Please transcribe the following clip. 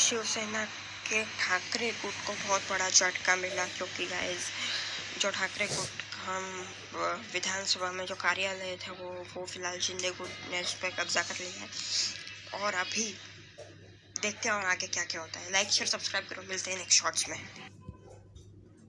शिवसेना के ठाकरे गुट को बहुत बड़ा झटका मिला क्योंकि गाइज़ जो ठाकरे गुट हम विधानसभा में जो कार्यालय थे वो वो फ़िलहाल शिंदे गुट ने उस पर कब्जा कर लिया है। और अभी देखते हैं और आगे क्या क्या होता है। लाइक शेयर सब्सक्राइब करो। मिलते हैं नेक्स्ट शॉर्ट्स में।